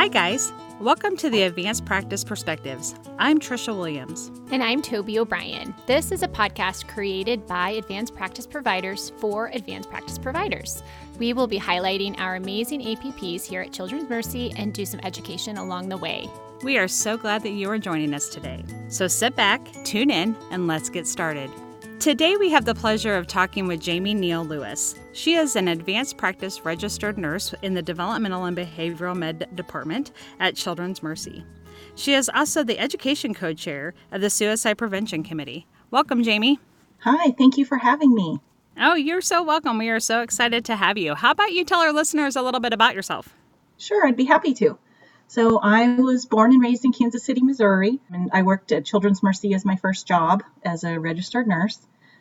Hi, guys. Welcome to the Advanced Practice Perspectives. I'm Trisha Williams. And I'm Toby O'Brien. This is a podcast created by advanced practice providers for advanced practice providers. We will be highlighting our amazing APPs here at Children's Mercy and do some education along the way. We are so glad that you are joining us today. So sit back, tune in, and let's get started. Today, we have the pleasure of talking with Jamie Neal Lewis. She is an advanced practice registered nurse in the Developmental and Behavioral Med Department at Children's Mercy. She is also the Education Co Chair of the Suicide Prevention Committee. Welcome, Jamie. Hi, thank you for having me. Oh, you're so welcome. We are so excited to have you. How about you tell our listeners a little bit about yourself? Sure, I'd be happy to. So, I was born and raised in Kansas City, Missouri, and I worked at Children's Mercy as my first job as a registered nurse.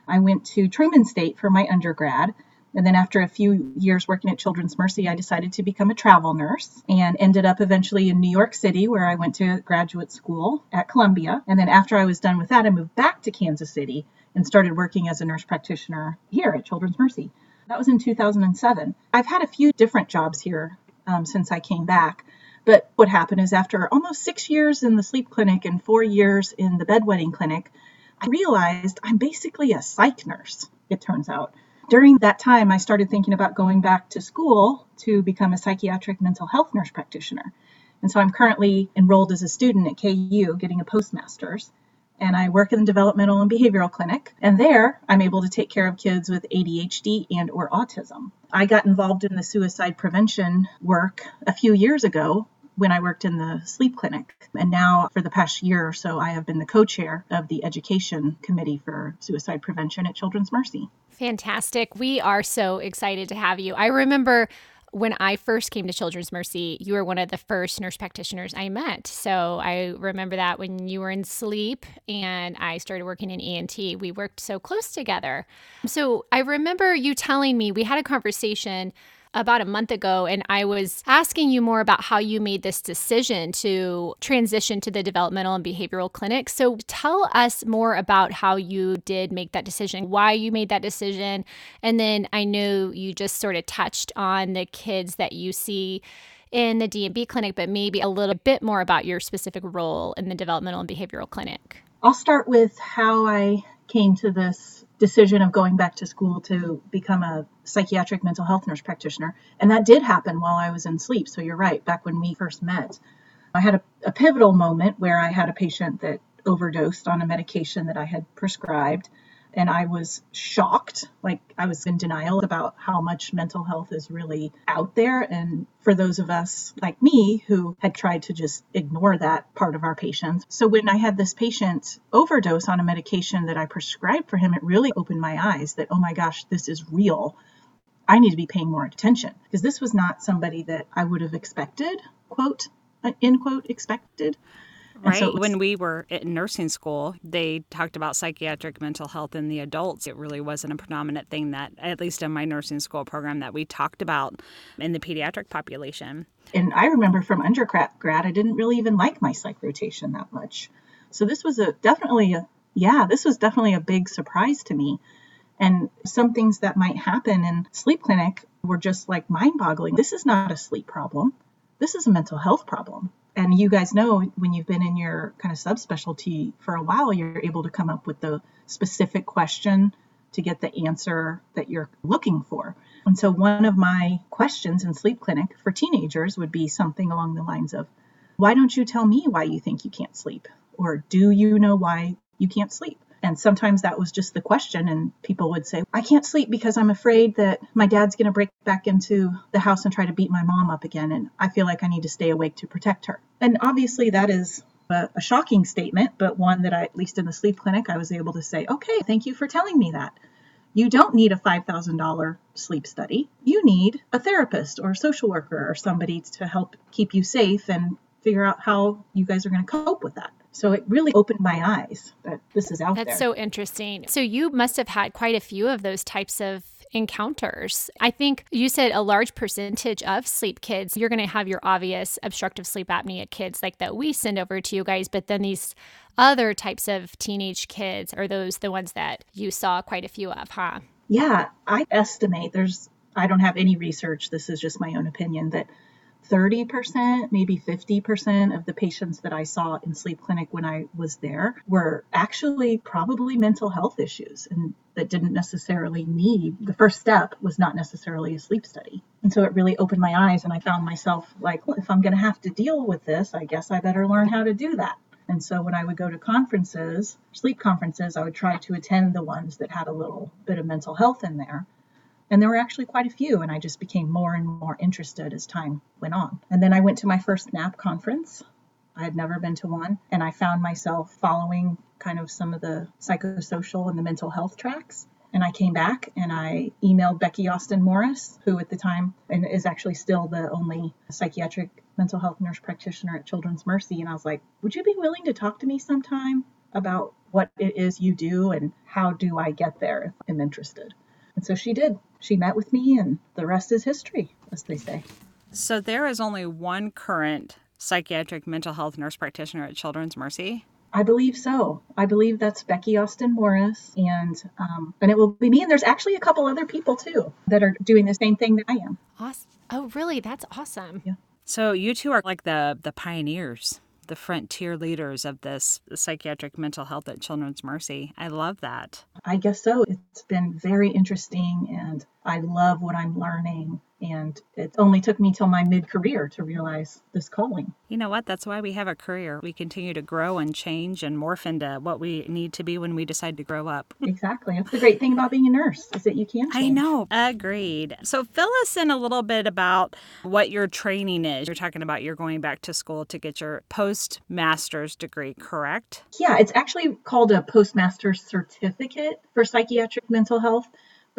I went to Truman State for my undergrad. And then after a few years working at Children's Mercy, I decided to become a travel nurse and ended up eventually in New York City, where I went to graduate school at Columbia. And then after I was done with that, I moved back to Kansas City and started working as a nurse practitioner here at Children's Mercy. That was in 2007. I've had a few different jobs here um, since I came back. But what happened is after almost six years in the sleep clinic and four years in the bedwetting clinic, I realized I'm basically a psych nurse, it turns out. During that time, I started thinking about going back to school to become a psychiatric mental health nurse practitioner. And so I'm currently enrolled as a student at KU getting a postmaster's. And I work in the developmental and behavioral clinic. And there, I'm able to take care of kids with ADHD and or autism. I got involved in the suicide prevention work a few years ago when I worked in the sleep clinic. And now, for the past year or so, I have been the co chair of the education committee for suicide prevention at Children's Mercy. Fantastic. We are so excited to have you. I remember when I first came to Children's Mercy, you were one of the first nurse practitioners I met. So I remember that when you were in sleep and I started working in ENT, we worked so close together. So I remember you telling me we had a conversation about a month ago, and I was asking you more about how you made this decision to transition to the developmental and behavioral clinic. So tell us more about how you did make that decision, why you made that decision. And then I know you just sort of touched on the kids that you see in the D&B clinic, but maybe a little bit more about your specific role in the developmental and behavioral clinic. I'll start with how I came to this decision of going back to school to become a psychiatric mental health nurse practitioner. And that did happen while I was in sleep. So you're right, back when we first met. I had a, a pivotal moment where I had a patient that overdosed on a medication that I had prescribed and I was shocked. Like I was in denial about how much mental health is really out there. And for those of us like me who had tried to just ignore that part of our patients. So when I had this patient overdose on a medication that I prescribed for him, it really opened my eyes that, oh my gosh, this is real. I need to be paying more attention because this was not somebody that I would have expected, quote, uh, end quote, expected. Right. So was, when we were in nursing school, they talked about psychiatric mental health in the adults. It really wasn't a predominant thing that, at least in my nursing school program, that we talked about in the pediatric population. And I remember from undergrad, I didn't really even like my psych rotation that much. So this was a definitely a yeah, this was definitely a big surprise to me. And some things that might happen in sleep clinic were just like mind boggling. This is not a sleep problem. This is a mental health problem and you guys know when you've been in your kind of subspecialty for a while, you're able to come up with the specific question to get the answer that you're looking for. And so, one of my questions in sleep clinic for teenagers would be something along the lines of, Why don't you tell me why you think you can't sleep? Or do you know why you can't sleep? And sometimes that was just the question, and people would say, I can't sleep because I'm afraid that my dad's going to break back into the house and try to beat my mom up again, and I feel like I need to stay awake to protect her. And obviously, that is a, a shocking statement, but one that I, at least in the sleep clinic, I was able to say, okay, thank you for telling me that. You don't need a $5,000 sleep study. You need a therapist or a social worker or somebody to help keep you safe and figure out how you guys are going to cope with that. So it really opened my eyes that this is out That's there. That's so interesting. So you must have had quite a few of those types of encounters. I think you said a large percentage of sleep kids, you're going to have your obvious obstructive sleep apnea kids like that we send over to you guys, but then these other types of teenage kids are those the ones that you saw quite a few of, huh? Yeah, I estimate there's I don't have any research, this is just my own opinion that 30%, maybe 50% of the patients that I saw in sleep clinic when I was there were actually probably mental health issues and that didn't necessarily need the first step was not necessarily a sleep study. And so it really opened my eyes and I found myself like, well, if I'm going to have to deal with this, I guess I better learn how to do that. And so when I would go to conferences, sleep conferences, I would try to attend the ones that had a little bit of mental health in there and there were actually quite a few, and I just became more and more interested as time went on. And then I went to my first NAP conference. I had never been to one, and I found myself following kind of some of the psychosocial and the mental health tracks. And I came back and I emailed Becky Austin Morris, who at the time and is actually still the only psychiatric mental health nurse practitioner at Children's Mercy. And I was like, Would you be willing to talk to me sometime about what it is you do and how do I get there if I'm interested? And so she did. She met with me, and the rest is history, as they say. So there is only one current psychiatric mental health nurse practitioner at Children's Mercy. I believe so. I believe that's Becky Austin Morris, and um, and it will be me. And there's actually a couple other people too that are doing the same thing that I am. Awesome. Oh, really? That's awesome. Yeah. So you two are like the the pioneers the frontier leaders of this psychiatric mental health at Children's Mercy. I love that. I guess so. It's been very interesting and I love what I'm learning. And it only took me till my mid career to realize this calling. You know what? That's why we have a career. We continue to grow and change and morph into what we need to be when we decide to grow up. exactly. That's the great thing about being a nurse is that you can. Change. I know. Agreed. So fill us in a little bit about what your training is. You're talking about you're going back to school to get your post master's degree, correct? Yeah, it's actually called a postmaster's certificate for psychiatric mental health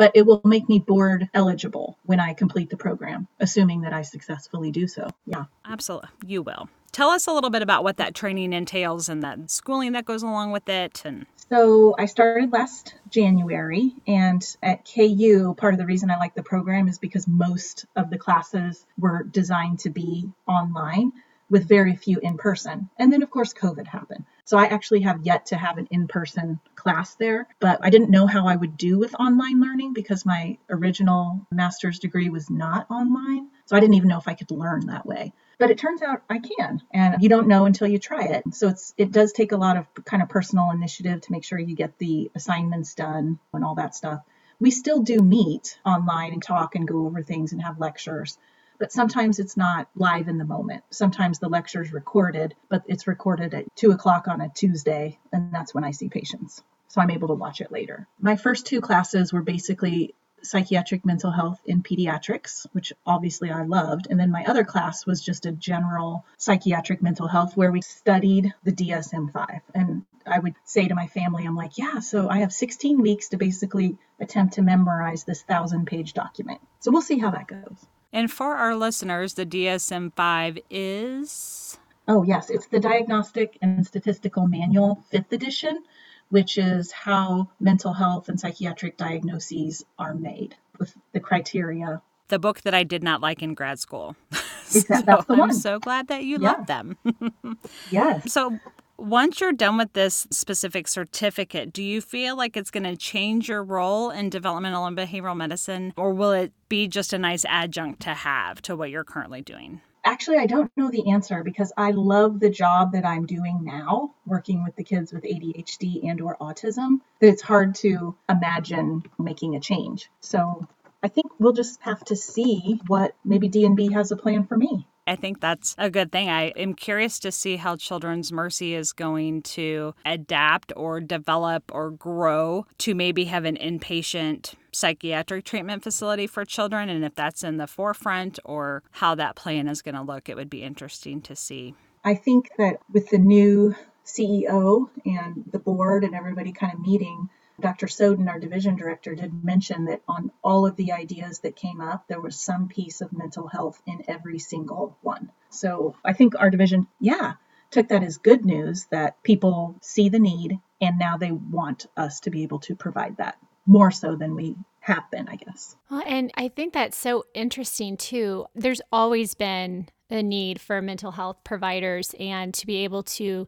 but it will make me board eligible when I complete the program, assuming that I successfully do so. Yeah. Absolutely. You will. Tell us a little bit about what that training entails and that schooling that goes along with it and so I started last January, and at KU, part of the reason I like the program is because most of the classes were designed to be online with very few in person. And then, of course, COVID happened. So I actually have yet to have an in person class there, but I didn't know how I would do with online learning because my original master's degree was not online. So I didn't even know if I could learn that way. But it turns out I can, and you don't know until you try it. So it's it does take a lot of kind of personal initiative to make sure you get the assignments done and all that stuff. We still do meet online and talk and go over things and have lectures but sometimes it's not live in the moment. Sometimes the lecture is recorded, but it's recorded at two o'clock on a Tuesday, and that's when I see patients. So I'm able to watch it later. My first two classes were basically psychiatric mental health in pediatrics, which obviously I loved. And then my other class was just a general psychiatric mental health where we studied the DSM 5. And I would say to my family, I'm like, yeah, so I have 16 weeks to basically attempt to memorize this thousand page document. So we'll see how that goes. And for our listeners, the DSM 5 is? Oh, yes, it's the Diagnostic and Statistical Manual, 5th edition, which is how mental health and psychiatric diagnoses are made with the criteria. The book that I did not like in grad school. Exactly. so I'm so glad that you yeah. love them. yes. So once you're done with this specific certificate, do you feel like it's going to change your role in developmental and behavioral medicine, or will it be just a nice adjunct to have to what you're currently doing? Actually, I don't know the answer because I love the job that I'm doing now, working with the kids with ADHD and or autism, that it's hard to imagine making a change. So I think we'll just have to see what maybe DNB has a plan for me. I think that's a good thing. I am curious to see how Children's Mercy is going to adapt or develop or grow to maybe have an inpatient psychiatric treatment facility for children and if that's in the forefront or how that plan is going to look. It would be interesting to see. I think that with the new CEO and the board and everybody kind of meeting, Dr. Soden, our division director, did mention that on all of the ideas that came up, there was some piece of mental health in every single one. So I think our division, yeah, took that as good news that people see the need and now they want us to be able to provide that more so than we have been, I guess. Well, and I think that's so interesting too. There's always been a need for mental health providers and to be able to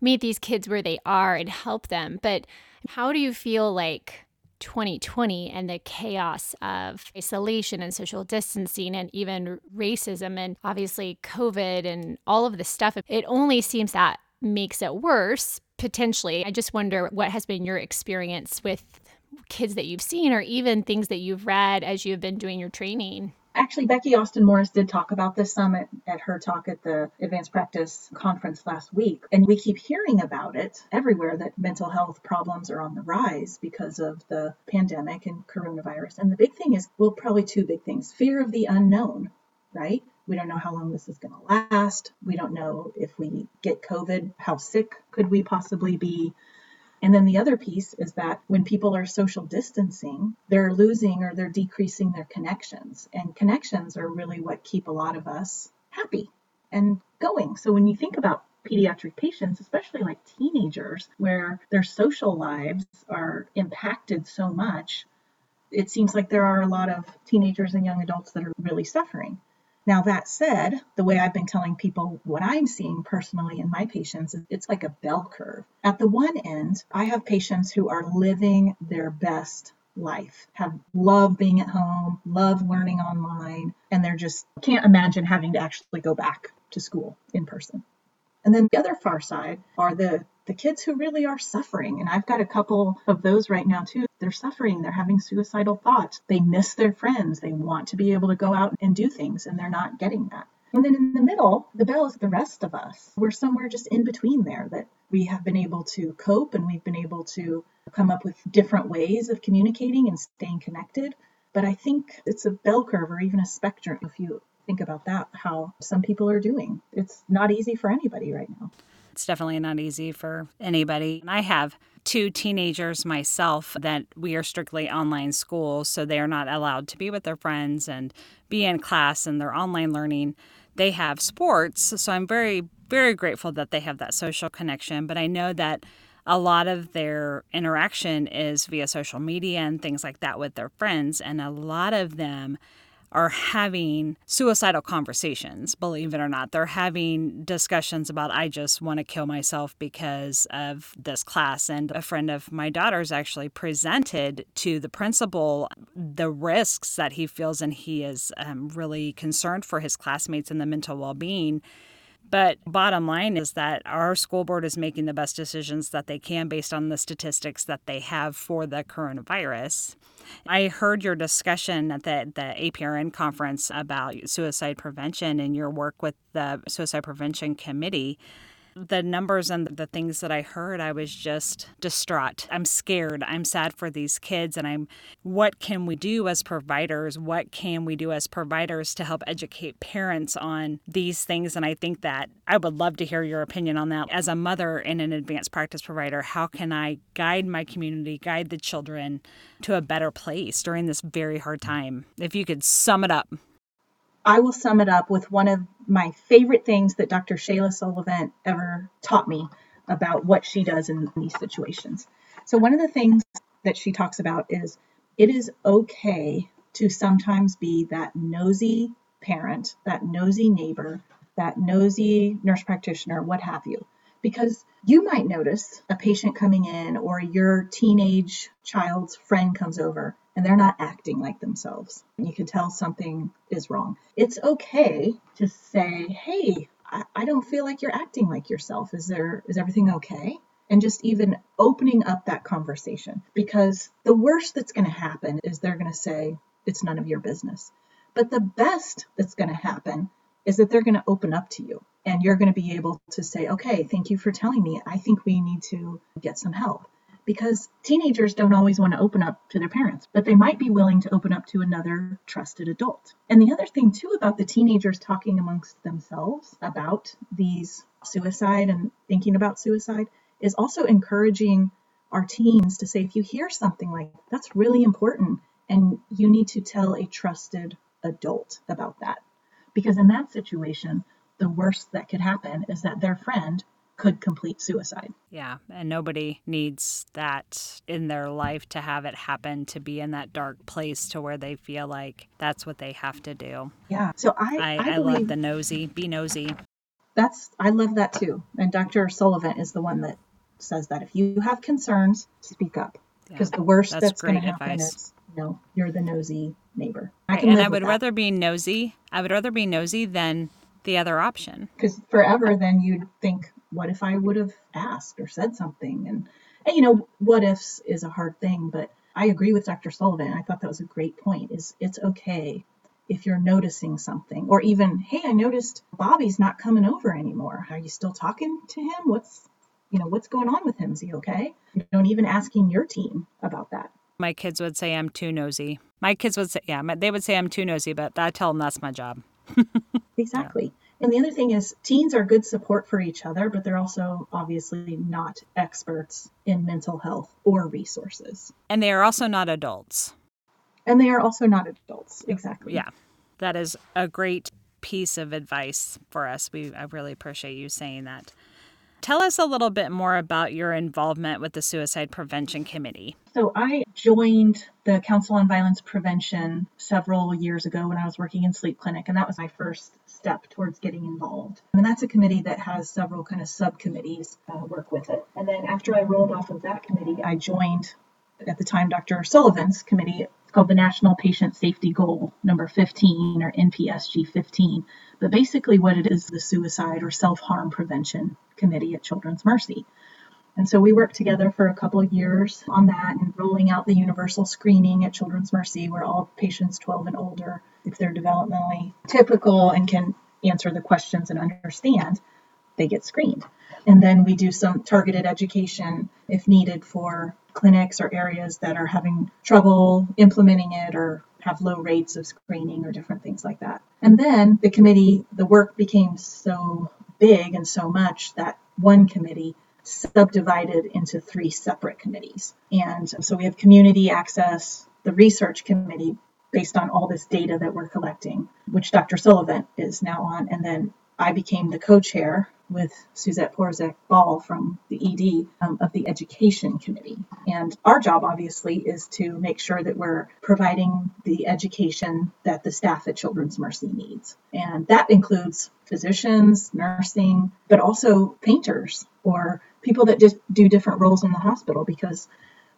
meet these kids where they are and help them. But how do you feel like 2020 and the chaos of isolation and social distancing and even racism and obviously COVID and all of this stuff, it only seems that makes it worse potentially. I just wonder what has been your experience with kids that you've seen or even things that you've read as you've been doing your training. Actually, Becky Austin Morris did talk about this summit at her talk at the Advanced Practice Conference last week. And we keep hearing about it everywhere that mental health problems are on the rise because of the pandemic and coronavirus. And the big thing is, well, probably two big things fear of the unknown, right? We don't know how long this is going to last. We don't know if we get COVID, how sick could we possibly be? And then the other piece is that when people are social distancing, they're losing or they're decreasing their connections. And connections are really what keep a lot of us happy and going. So when you think about pediatric patients, especially like teenagers, where their social lives are impacted so much, it seems like there are a lot of teenagers and young adults that are really suffering. Now, that said, the way I've been telling people what I'm seeing personally in my patients, it's like a bell curve. At the one end, I have patients who are living their best life, have love being at home, love learning online, and they're just can't imagine having to actually go back to school in person. And then the other far side are the the kids who really are suffering. And I've got a couple of those right now too. They're suffering, they're having suicidal thoughts, they miss their friends, they want to be able to go out and do things, and they're not getting that. And then in the middle, the bell is the rest of us. We're somewhere just in between there that we have been able to cope and we've been able to come up with different ways of communicating and staying connected. But I think it's a bell curve or even a spectrum if you think about that, how some people are doing. It's not easy for anybody right now. It's definitely not easy for anybody. I have two teenagers myself that we are strictly online schools, so they are not allowed to be with their friends and be in class and they're online learning. They have sports, so I'm very, very grateful that they have that social connection. But I know that a lot of their interaction is via social media and things like that with their friends, and a lot of them are having suicidal conversations, believe it or not. They're having discussions about, I just want to kill myself because of this class. And a friend of my daughter's actually presented to the principal the risks that he feels, and he is um, really concerned for his classmates and the mental well being. But bottom line is that our school board is making the best decisions that they can based on the statistics that they have for the coronavirus. I heard your discussion at the, the APRN conference about suicide prevention and your work with the Suicide Prevention Committee the numbers and the things that I heard, I was just distraught. I'm scared. I'm sad for these kids. And I'm, what can we do as providers? What can we do as providers to help educate parents on these things? And I think that I would love to hear your opinion on that. As a mother and an advanced practice provider, how can I guide my community, guide the children to a better place during this very hard time? If you could sum it up. I will sum it up with one of my favorite things that Dr. Shayla Sullivan ever taught me about what she does in these situations. So, one of the things that she talks about is it is okay to sometimes be that nosy parent, that nosy neighbor, that nosy nurse practitioner, what have you. Because you might notice a patient coming in or your teenage child's friend comes over and they're not acting like themselves. You can tell something is wrong. It's okay to say, hey, I, I don't feel like you're acting like yourself. Is there is everything okay? And just even opening up that conversation. Because the worst that's going to happen is they're going to say, it's none of your business. But the best that's going to happen is that they're going to open up to you and you're going to be able to say, okay, thank you for telling me. I think we need to get some help because teenagers don't always want to open up to their parents, but they might be willing to open up to another trusted adult. And the other thing, too, about the teenagers talking amongst themselves about these suicide and thinking about suicide is also encouraging our teens to say, if you hear something like that's really important, and you need to tell a trusted adult about that. Because in that situation, the worst that could happen is that their friend could complete suicide. Yeah, and nobody needs that in their life to have it happen to be in that dark place to where they feel like that's what they have to do. Yeah. So I I, I, I love the nosy. Be nosy. That's I love that too. And Dr. Sullivan is the one that says that if you have concerns, speak up. because the worst that's that's, going to happen advice. is you know you're the nosy neighbor. I Right, and I would rather be nosy. I would rather be nosy than the other option. because forever then you'd think what if i would have asked or said something? And, and you know what ifs is a hard thing but i agree with dr sullivan. I thought that was a great point is it's okay if you're noticing something or even hey i noticed bobby's not coming over anymore. Are you still talking to him? What's you know what's going on with him? Is he okay? You don't even asking your team about that. My kids would say I'm too nosy. My kids would say, yeah, they would say I'm too nosy, but I tell them that's my job. Exactly. And the other thing is, teens are good support for each other, but they're also obviously not experts in mental health or resources. And they are also not adults. And they are also not adults. Exactly. Yeah, that is a great piece of advice for us. We I really appreciate you saying that. Tell us a little bit more about your involvement with the Suicide Prevention Committee. So I joined the Council on Violence Prevention several years ago when I was working in sleep clinic, and that was my first step towards getting involved. And that's a committee that has several kind of subcommittees uh, work with it. And then after I rolled off of that committee, I joined at the time Dr. Sullivan's committee. Called the National Patient Safety Goal number 15 or NPSG 15. But basically, what it is the suicide or self harm prevention committee at Children's Mercy. And so we worked together for a couple of years on that and rolling out the universal screening at Children's Mercy, where all patients 12 and older, if they're developmentally typical and can answer the questions and understand, they get screened. And then we do some targeted education if needed for clinics or areas that are having trouble implementing it or have low rates of screening or different things like that. And then the committee, the work became so big and so much that one committee subdivided into three separate committees. And so we have community access, the research committee based on all this data that we're collecting, which Dr. Sullivan is now on. And then I became the co-chair with Suzette Porzek Ball from the ED um, of the Education Committee. And our job, obviously, is to make sure that we're providing the education that the staff at Children's Mercy needs. And that includes physicians, nursing, but also painters or people that just do different roles in the hospital because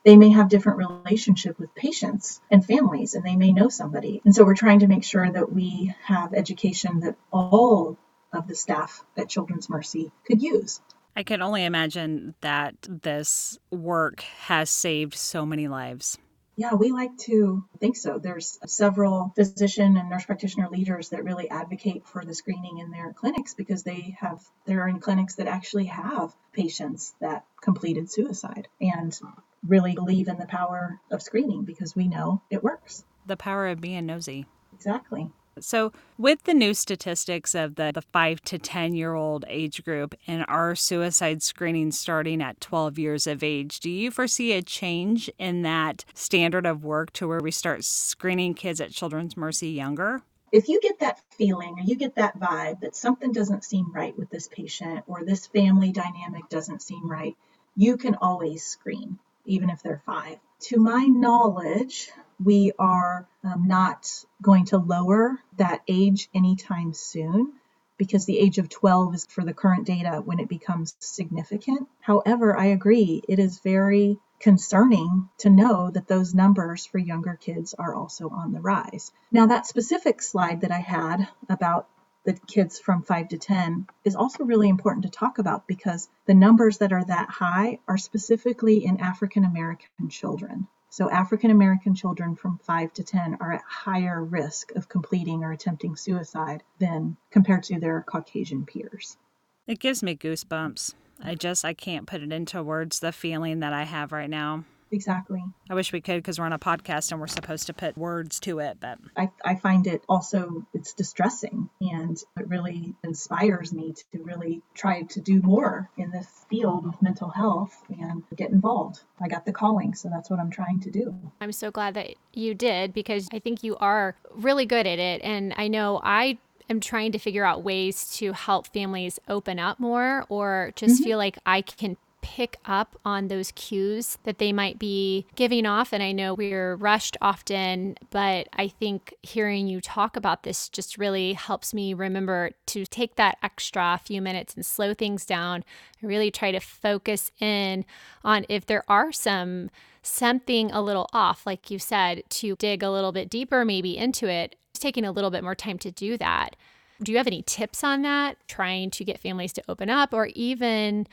they may have different relationship with patients and families and they may know somebody and so we're trying to make sure that we have education that all of the staff at children's mercy could use I can only imagine that this work has saved so many lives. yeah we like to think so there's several physician and nurse practitioner leaders that really advocate for the screening in their clinics because they have they're in clinics that actually have patients that completed suicide and really believe in the power of screening because we know it works The power of being nosy. exactly So, with the new statistics of the, the 5 to 10 year old age group and our suicide screening starting at 12 years of age, do you foresee a change in that standard of work to where we start screening kids at Children's Mercy younger? if you get that feeling or you get that vibe that something doesn't seem right with this patient or this family dynamic doesn't seem right, you can always screen, even if they're five. To my knowledge, we are um, not going to lower that age anytime soon because the age of 12 is for the current data when it becomes significant. However, I agree, it is very concerning to know that those numbers for younger kids are also on the rise. Now, that specific slide that I had about the kids from 5 to 10 is also really important to talk about because the numbers that are that high are specifically in African American children. So, African American children from 5 to 10 are at higher risk of completing or attempting suicide than compared to their Caucasian peers. It gives me goosebumps. I just I can't put it into words the feeling that I have right now. Exactly. I wish we could because we're on a podcast and we're supposed to put words to it, but I, I find it also it's distressing and it really inspires me to really try to do more in this field of mental health and get involved. I got the calling, so that's what I'm trying to do. I'm so glad that you did because I think you are really good at it. And I know I am trying to figure out ways to help families open up more or just mm-hmm. feel like I can pick up on those cues that they might be giving off. And I know we're rushed often, but I think hearing you talk about this just really helps me remember to take that extra few minutes and slow things down and really try to focus in on if there are some something a little off, like you said, to dig a little bit deeper, maybe into it, taking a little bit more time to do that. Do you have any tips on that? Trying to get families to open up, or even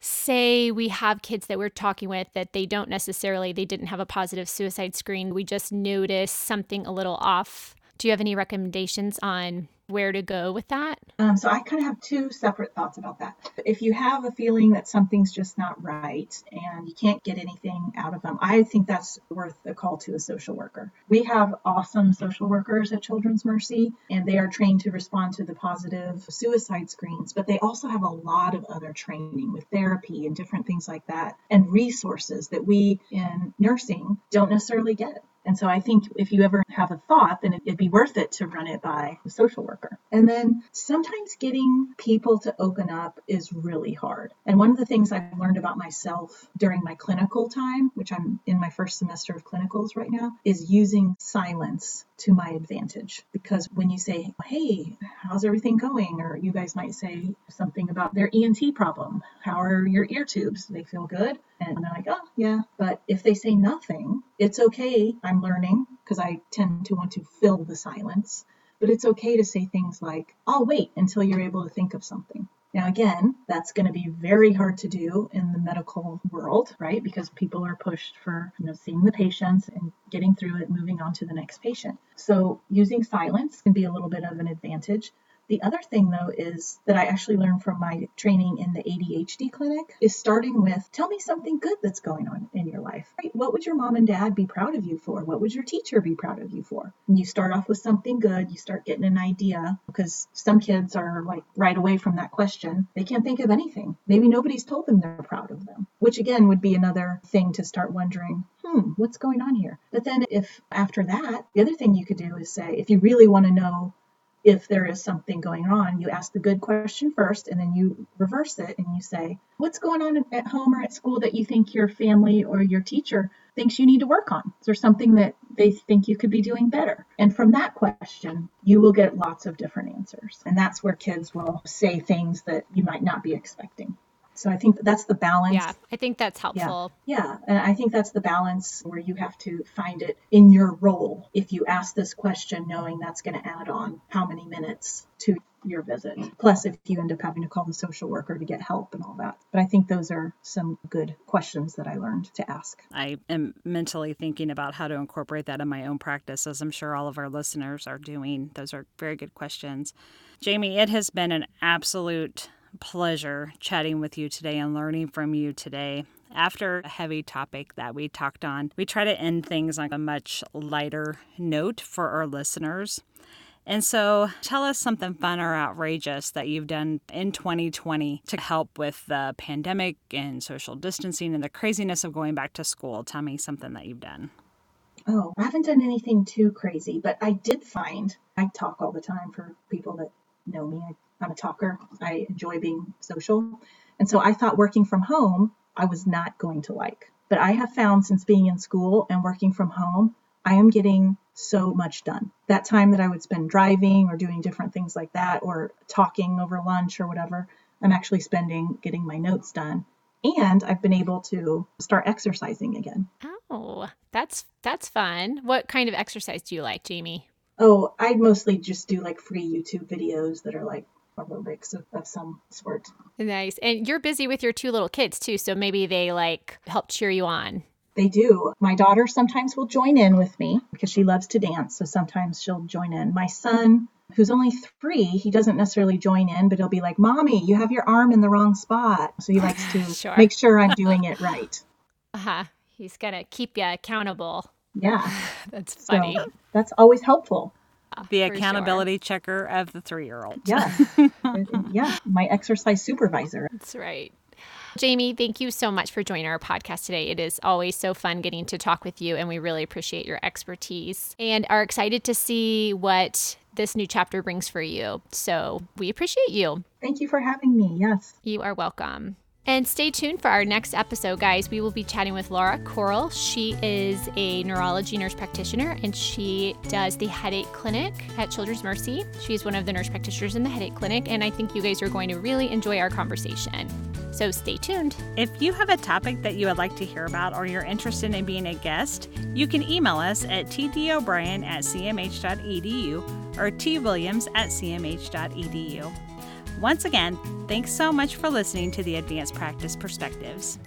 say we have kids that we're talking with that they don't necessarily they didn't have a positive suicide screen. We just noticed something a little off. Do you have any recommendations on where to go with that? Um, so I kind of have two separate thoughts about that. If you have a feeling that something's just not right and you can't get anything out of them, I think that's worth a call to a social worker. We have awesome social workers at Children's Mercy, and they are trained to respond to the positive suicide screens, but they also have a lot of other training with therapy and different things like that, and resources that we in nursing don't necessarily get. And so I think if you ever have a thought, then it'd be worth it to run it by a social worker. And then sometimes getting people to open up is really hard. And one of the things I've learned about myself during my clinical time, which I'm in my first semester of clinicals right now, is using silence to my advantage. Because when you say, hey, how's everything going? Or you guys might say something about their ENT problem. How are your ear tubes? They feel good? And they're like, oh, yeah. But if they say nothing, it's okay. I'm learning because I tend to want to fill the silence. But it's okay to say things like, I'll wait until you're able to think of something. Now, again, that's going to be very hard to do in the medical world, right? Because people are pushed for, you know, seeing the patients and getting through it, moving on to the next patient. So using silence can be a little bit of an advantage. The other thing, though, is that I actually learned from my training in the ADHD clinic is starting with tell me something good that's going on in your life. Right? What would your mom and dad be proud of you for? What would your teacher be proud of you for? And you start off with something good, you start getting an idea because some kids are like right away from that question, they can't think of anything. Maybe nobody's told them they're proud of them, which again would be another thing to start wondering hmm, what's going on here? But then, if after that, the other thing you could do is say, if you really want to know if there is something going on, you ask the good question first and then you reverse it and you say, What's going on at home or at school that you think your family or your teacher thinks you need to work on? Is there something that they think you could be doing better? And from that question, you will get lots of different answers. And that's where kids will say things that you might not be expecting. So I think that's the balance. Yeah, I think that's helpful. Yeah, yeah, and I think that's the balance where you have to find it in your role. If you ask this question knowing that's going to add on how many minutes to your visit. Plus, if you end up having to call the social worker to get help and all that. But I think those are some good questions that I learned to ask. I am mentally thinking about how to incorporate that in my own practice, as I'm sure all of our listeners are doing. Those are very good questions. Jamie, it has been an absolute pleasure chatting with you today and learning from you today. After a heavy topic that we talked on, we try to end things on a much lighter note for our listeners. And so, tell us something fun or outrageous that you've done in 2020 to help with the pandemic and social distancing and the craziness of going back to school. Tell me something that you've done. Oh, I haven't done anything too crazy, but I did find I talk all the time for people that know me. I I'm a talker. I enjoy being social. And so I thought working from home, I was not going to like. But I have found since being in school and working from home, I am getting so much done. That time that I would spend driving or doing different things like that or talking over lunch or whatever, I'm actually spending getting my notes done. And I've been able to start exercising again. Oh, that's that's fun. What kind of exercise do you like, Jamie? Oh, I mostly just do like free YouTube videos that are like aerobics of, of some sort. Nice. And you're busy with your two little kids too, so maybe they like help cheer you on. They do. My daughter sometimes will join in with me because she loves to dance, so sometimes she'll join in. My son, who's only three, he doesn't necessarily join in, but he'll be like, Mommy, you have your arm in the wrong spot. So he likes to sure. make sure I'm doing it right. Uh huh. He's going to keep you accountable. Yeah. That's funny. So that's always helpful the accountability sure. checker of the three year old. Yeah. yeah. My exercise supervisor. That's right. Jamie, thank you so much for joining our podcast today. It is always so fun getting to talk with you, and we really appreciate your expertise and are excited to see what this new chapter brings for you. So we appreciate you. Thank you for having me. Yes. You are welcome. And stay tuned for our next episode, guys. We will be chatting with Laura Coral. She is a neurology nurse practitioner and she does the headache clinic at Children's Mercy. She's one of the nurse practitioners in the headache clinic, and I think you guys are going to really enjoy our conversation. So stay tuned. If you have a topic that you would like to hear about or you're interested in being a guest, you can email us at tdobrien at cmh.edu or twilliams at cmh.edu. Once again, thanks so much for listening to the Advanced Practice Perspectives.